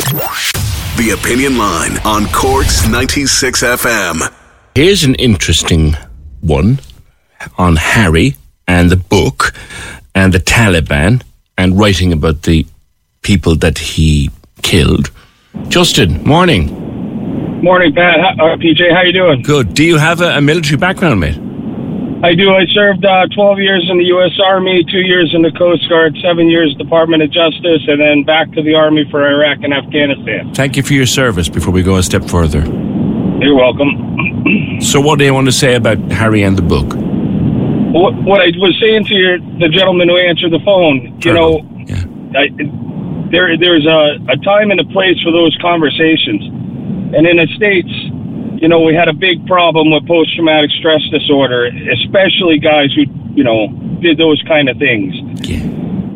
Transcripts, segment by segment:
The Opinion Line on Cork's 96 FM. Here's an interesting one on Harry and the book and the Taliban and writing about the people that he killed. Justin, morning. Morning, Pat. How, uh, PJ, how you doing? Good. Do you have a, a military background, mate? I do. I served uh, 12 years in the U.S. Army, two years in the Coast Guard, seven years Department of Justice, and then back to the Army for Iraq and Afghanistan. Thank you for your service before we go a step further. You're welcome. So, what do you want to say about Harry and the book? What, what I was saying to your, the gentleman who answered the phone, you know, Yeah. I, there there's a, a time and a place for those conversations. And in the States, you know, we had a big problem with post traumatic stress disorder, especially guys who, you know, did those kind of things. Yeah.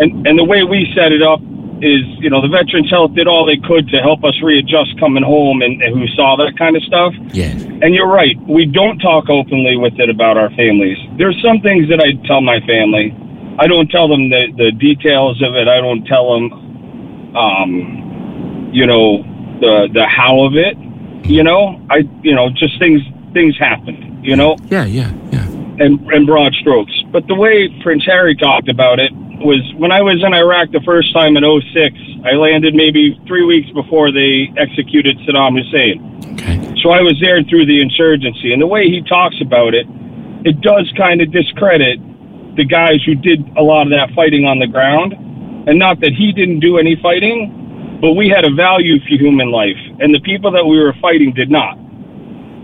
And and the way we set it up is, you know, the Veterans Health did all they could to help us readjust coming home and, and who saw that kind of stuff. Yeah. And you're right, we don't talk openly with it about our families. There's some things that I tell my family. I don't tell them the, the details of it. I don't tell them, um, you know, the the how of it. You know, I you know just things things happen. You know, Yeah, yeah, yeah. and, and broad strokes. But the way Prince Harry talked about it was when I was in Iraq the first time in 06, I landed maybe three weeks before they executed Saddam Hussein. Okay. So I was there through the insurgency. And the way he talks about it, it does kind of discredit the guys who did a lot of that fighting on the ground. And not that he didn't do any fighting, but we had a value for human life. And the people that we were fighting did not.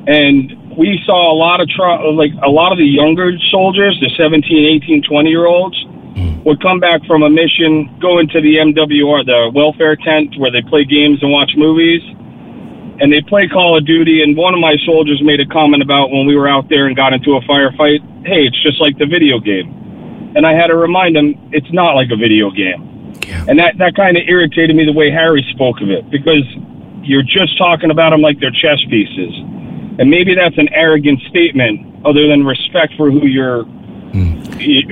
And we saw a lot of tra- like a lot of the younger soldiers, the 17, 18, 20 year olds, hmm. would come back from a mission, go into the MWR, the welfare tent where they play games and watch movies, and they play Call of Duty. And one of my soldiers made a comment about when we were out there and got into a firefight, hey, it's just like the video game. And I had to remind him, it's not like a video game. Yeah. And that, that kind of irritated me the way Harry spoke of it because you're just talking about them like they're chess pieces. And maybe that's an arrogant statement other than respect for who you're, hmm.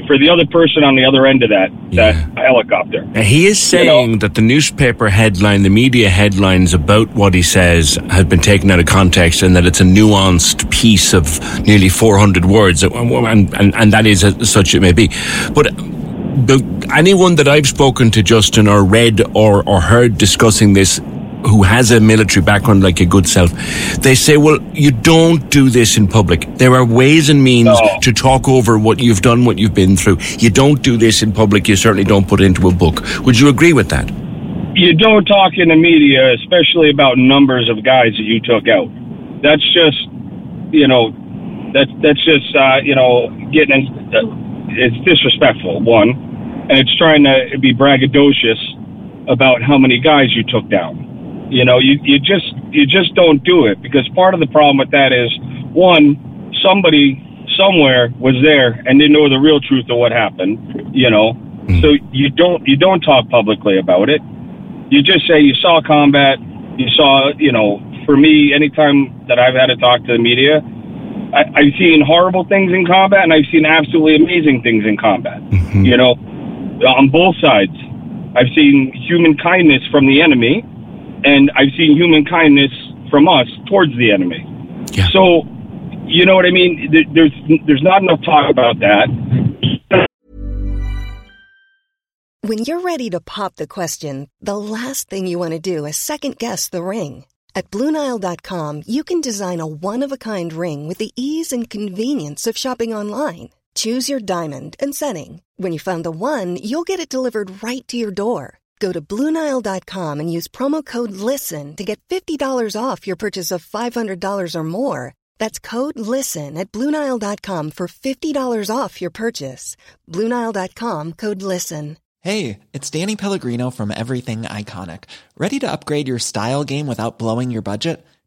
for the other person on the other end of that, that helicopter. Now, he is saying that the newspaper headline, the media headlines about what he says have been taken out of context and that it's a nuanced piece of nearly 400 words, uh, and, and, and that is as such it may be. But the, anyone that I've spoken to, Justin, or read or, or heard discussing this who has a military background like your good self, they say, well, you don't do this in public. There are ways and means No. to talk over what you've done, what you've been through. You don't do this in public. You certainly don't put it into a book. Would you agree with that? you don't talk in the media, especially about numbers of guys that you took out. That's just, you know, that's that's just, uh, you know, getting. In, uh, it's disrespectful. One, and it's trying to be braggadocious about how many guys you took down. You know, you you just you just don't do it because part of the problem with that is one, somebody somewhere was there and didn't know the real truth of what happened. You know, hmm. so you don't you don't talk publicly about it you just say you saw combat, you saw, you know, for me, anytime that I've had to talk to the media, I, I've seen horrible things in combat and I've seen absolutely amazing things in combat. Mm-hmm. You know, on both sides. I've seen human kindness from the enemy and I've seen human kindness from us towards the enemy. Yeah. So, you know what I mean? There's, there's not enough talk about that. When you're ready to pop the question, the last thing you want to do is second guess the ring. At Bluenile.com, you can design a one of a kind ring with the ease and convenience of shopping online. Choose your diamond and setting. When you find the one, you'll get it delivered right to your door. Go to Bluenile.com and use promo code LISTEN to get $50 off your purchase of $500 or more. That's code LISTEN at Bluenile.com for $50 off your purchase. Bluenile.com code LISTEN. Hey, it's Danny Pellegrino from Everything Iconic. Ready to upgrade your style game without blowing your budget?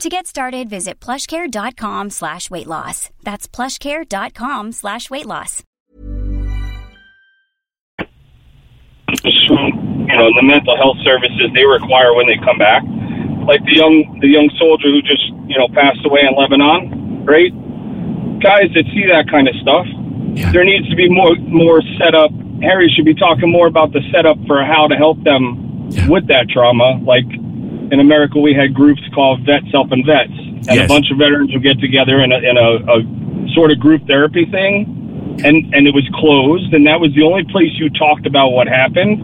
To get started, visit plushcare.com slash weight loss. That's plushcare.com slash weight loss. You know, the mental health services they require when they come back. Like the young the young soldier who just, you know, passed away in Lebanon, right? Guys that see that kind of stuff, Yeah. there needs to be more more setup. Harry should be talking more about the setup for how to help them Yeah. with that trauma. Like in America, we had groups called Vets Helping Vets, and Yes. a bunch of veterans would get together in a, in a, a sort of group therapy thing, and and it was closed, and that was the only place you talked about what happened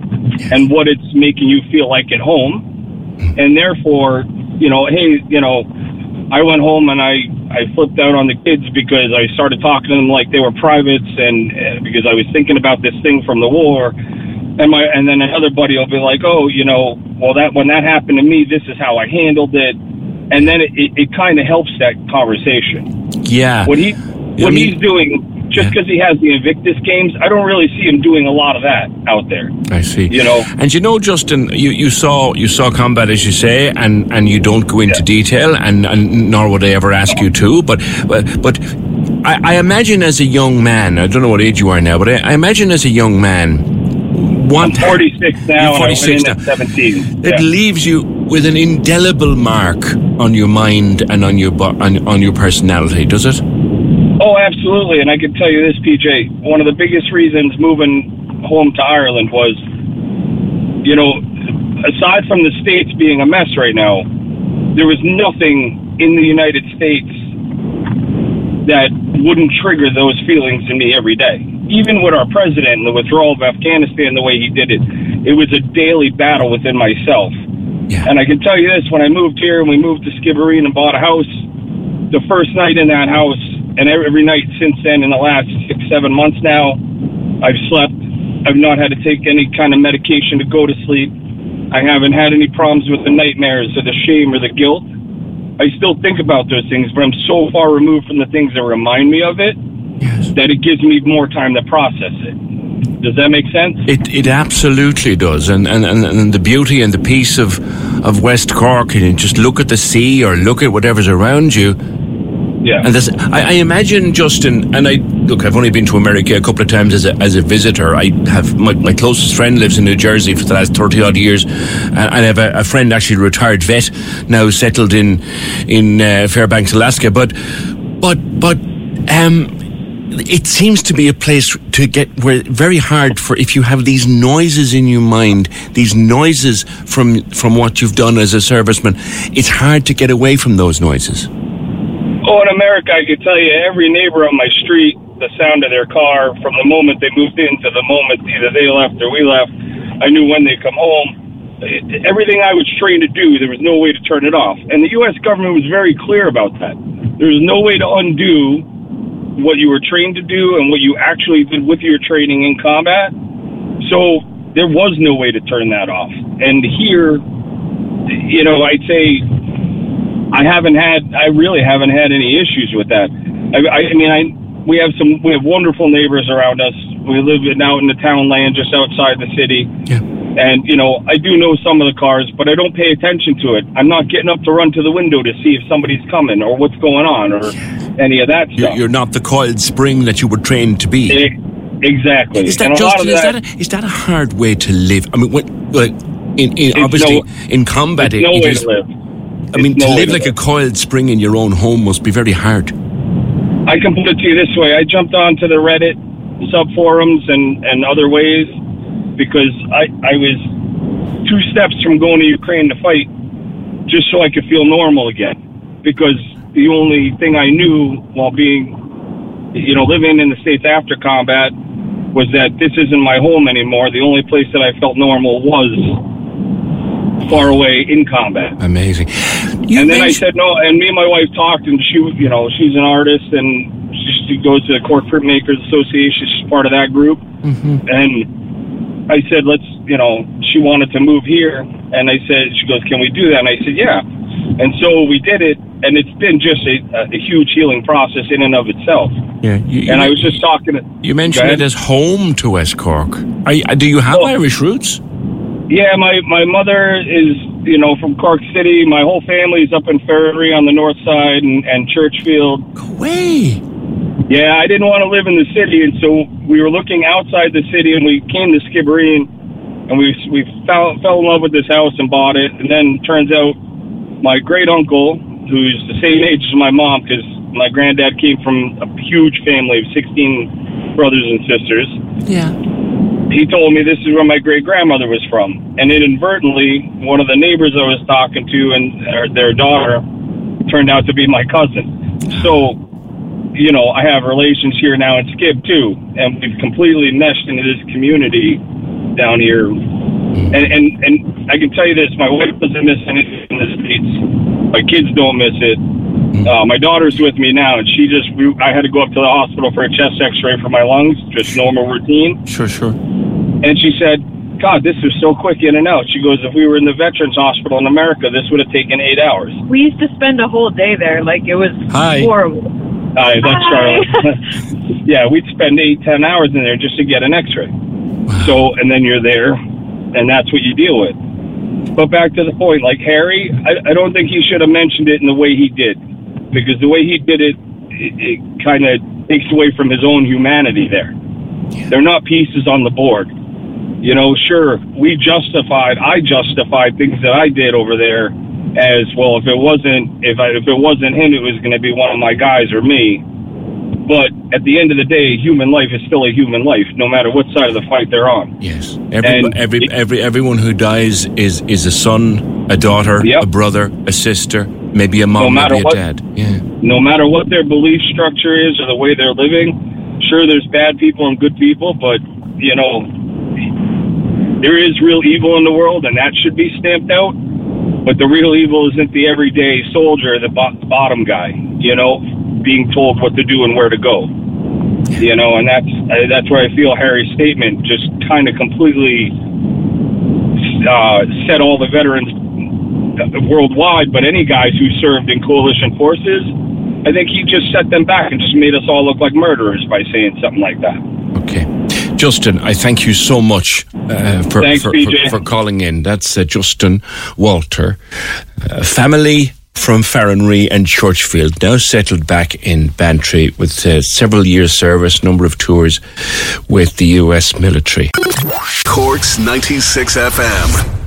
and what it's making you feel like at home, and therefore, you know, hey, you know, I went home and I I flipped out on the kids because I started talking to them like they were privates, and uh, because I was thinking about this thing from the war. And my and then another buddy will be like, oh, you know, well that when that happened to me, this is how I handled it, and then it, it, it kind of helps that conversation. Yeah. What he I what mean- he's doing, just Yeah. because he has the Invictus games, I don't really see him doing a lot of that out there. I see. You know? and you know, Justin, you, you saw you saw combat as you say, and, and you don't go into Yeah. detail, and, and nor would I ever ask you to. But but, but I, I imagine as a young man, I don't know what age you are now, but I, I imagine as a young man, I'm want 46 now, You're and I 46 went in now. at 17. It Yeah. leaves you with an indelible mark on your mind and on your on, on your personality, does it? Oh, absolutely. And I can tell you this, PJ. One of the biggest reasons moving home to Ireland was, you know, aside from the states being a mess right now, there was nothing in the United States that wouldn't trigger those feelings in me every day. Even with our president and the withdrawal of Afghanistan, the way he did it, it was a daily battle within myself. Yeah. And I can tell you this: when I moved here and we moved to Skibbereen and bought a house, the first night in that house, and every, every night since then, in the last six, seven months now, I've slept. I've not had to take any kind of medication to go to sleep. I haven't had any problems with the nightmares or the shame or the guilt. I still think about those things, but I'm so far removed from the things that remind me of it Yes. that it gives me more time to process it. Does that make sense? It it absolutely does, and and, and, and the beauty and the peace of of West Cork, and you just look at the sea or look at whatever's around you. Yeah. And this, I, I imagine, Justin, and I look. I've only been to America a couple of times as a as a visitor. I have my, my closest friend lives in New Jersey for the last thirty odd years, and I have a, a friend actually a retired vet now settled in in uh, Fairbanks, Alaska. But but but um, it seems to be a place to get where very hard for if you have these noises in your mind, these noises from from what you've done as a serviceman. It's hard to get away from those noises. Oh, in America, I could tell you every neighbor on my street, the sound of their car from the moment they moved in to the moment either they left or we left. I knew when they'd come home. Everything I was trained to do, there was no way to turn it off. And the U.S. government was very clear about that. There's no way to undo what you were trained to do and what you actually did with your training in combat. So there was no way to turn that off. And here, you know, I'd say I haven't had, I really haven't had any issues with that. I, I, mean, I we have some, we have wonderful neighbors around us. We live in, out in the town land just outside the city. Yeah. And, you know, I do know some of the cars, but I don't pay attention to it. I'm not getting up to run to the window to see if somebody's coming or what's going on or any of that You're, stuff. you're not the coiled spring that you were trained to be. Exactly. Is that And a lot Justin? of Is that a, is that a hard way to live? I mean, what, like in, in obviously no- in combat, it's it, no it way is. to live. I mean, It's to no way live to like a coiled spring in your own home must be very hard. I can put it to you this way: I jumped onto the Reddit sub forums and and other ways because I I was two steps from going to Ukraine to fight just so I could feel normal again because the only thing I knew while being you know living in the states after combat was that this isn't my home anymore. The only place that I felt normal was far away in combat. Amazing. You and then I said no, and me and my wife talked, and she, was, you know, she's an artist, and she, she goes to the Cork Printmakers Association. She's part of that group, Mm-hmm. and I said, let's, you know, she wanted to move here, and I said, she goes, can we do that? And I said, yeah, Mm-hmm. and so we did it, and it's been just a, a huge healing process in and of itself. yeah, you, And you- I was just talking. To, you mentioned it as home to West Cork. You, do you have Well- Irish roots? Yeah, my my mother is you know from Cork City. My whole family's up in Farranree on the north side and, and Churchfield. Way. Yeah, I didn't want to live in the city, and so we were looking outside the city, and we came to Skibbereen, and we we fell fell in love with this house and bought it. And then turns out my great uncle, who's the same age as my mom, because my granddad came from a huge family of sixteen brothers and sisters Yeah. he told me this is where my great grandmother was from, and inadvertently, one of the neighbors I was talking to and their, their daughter turned out to be my cousin. So, you know, I have relations here now in Skib too, and we've completely meshed into this community down here. And and and I can tell you this: my wife doesn't miss anything in the states. My kids don't miss it. Uh, my daughter's with me now, and she just we, I had to go up to the hospital for a chest X-ray for my lungs, just normal routine. Sure, sure. And she said, God, this was so quick in and out. She goes, if we were in the Veterans Hospital in America, this would have taken eight hours. We used to spend a whole day there. Like it was Hi. horrible. Hi, that's Hi. Charlotte. yeah, we'd spend eight, ten hours in there just to get an x-ray. Wow. So, and then you're there, and that's what you deal with. But back to the point, like Harry, I, I don't think he should have mentioned it in the way he did. Because the way he did it, it, it kind of takes away from his own humanity there. They're not pieces on the board. You know, sure, we justified, I justified things that I did over there as well. If it wasn't, if I, if it wasn't him, it was going to be one of my guys or me. But at the end of the day, human life is still a human life, no matter what side of the fight they're on. Yes. Every, every, it- every, everyone who dies is, is a son, a daughter, Yep. a brother, a sister, maybe a No mom, matter maybe a what- dad. Yeah. No matter what their belief structure is or the way they're living, sure, there's bad people and good people, but you know, there is real evil in the world, and that should be stamped out. But the real evil isn't the everyday soldier, the bo- bottom guy. You know, being told what to do and where to go. You know, and that's that's where I feel Harry's statement just kind of completely uh, set all the veterans uh, worldwide, but any guys who served in coalition forces, I think he just set them back and just made us all look like murderers by saying something like that. Okay. Justin, I thank you so much uh, for, Thanks, for, for, for calling in. That's uh, Justin Walter. Uh, family from Farranree and Churchfield, now settled back in Bantry with uh, several years' service, number of tours with the US military. Cork's 96 FM.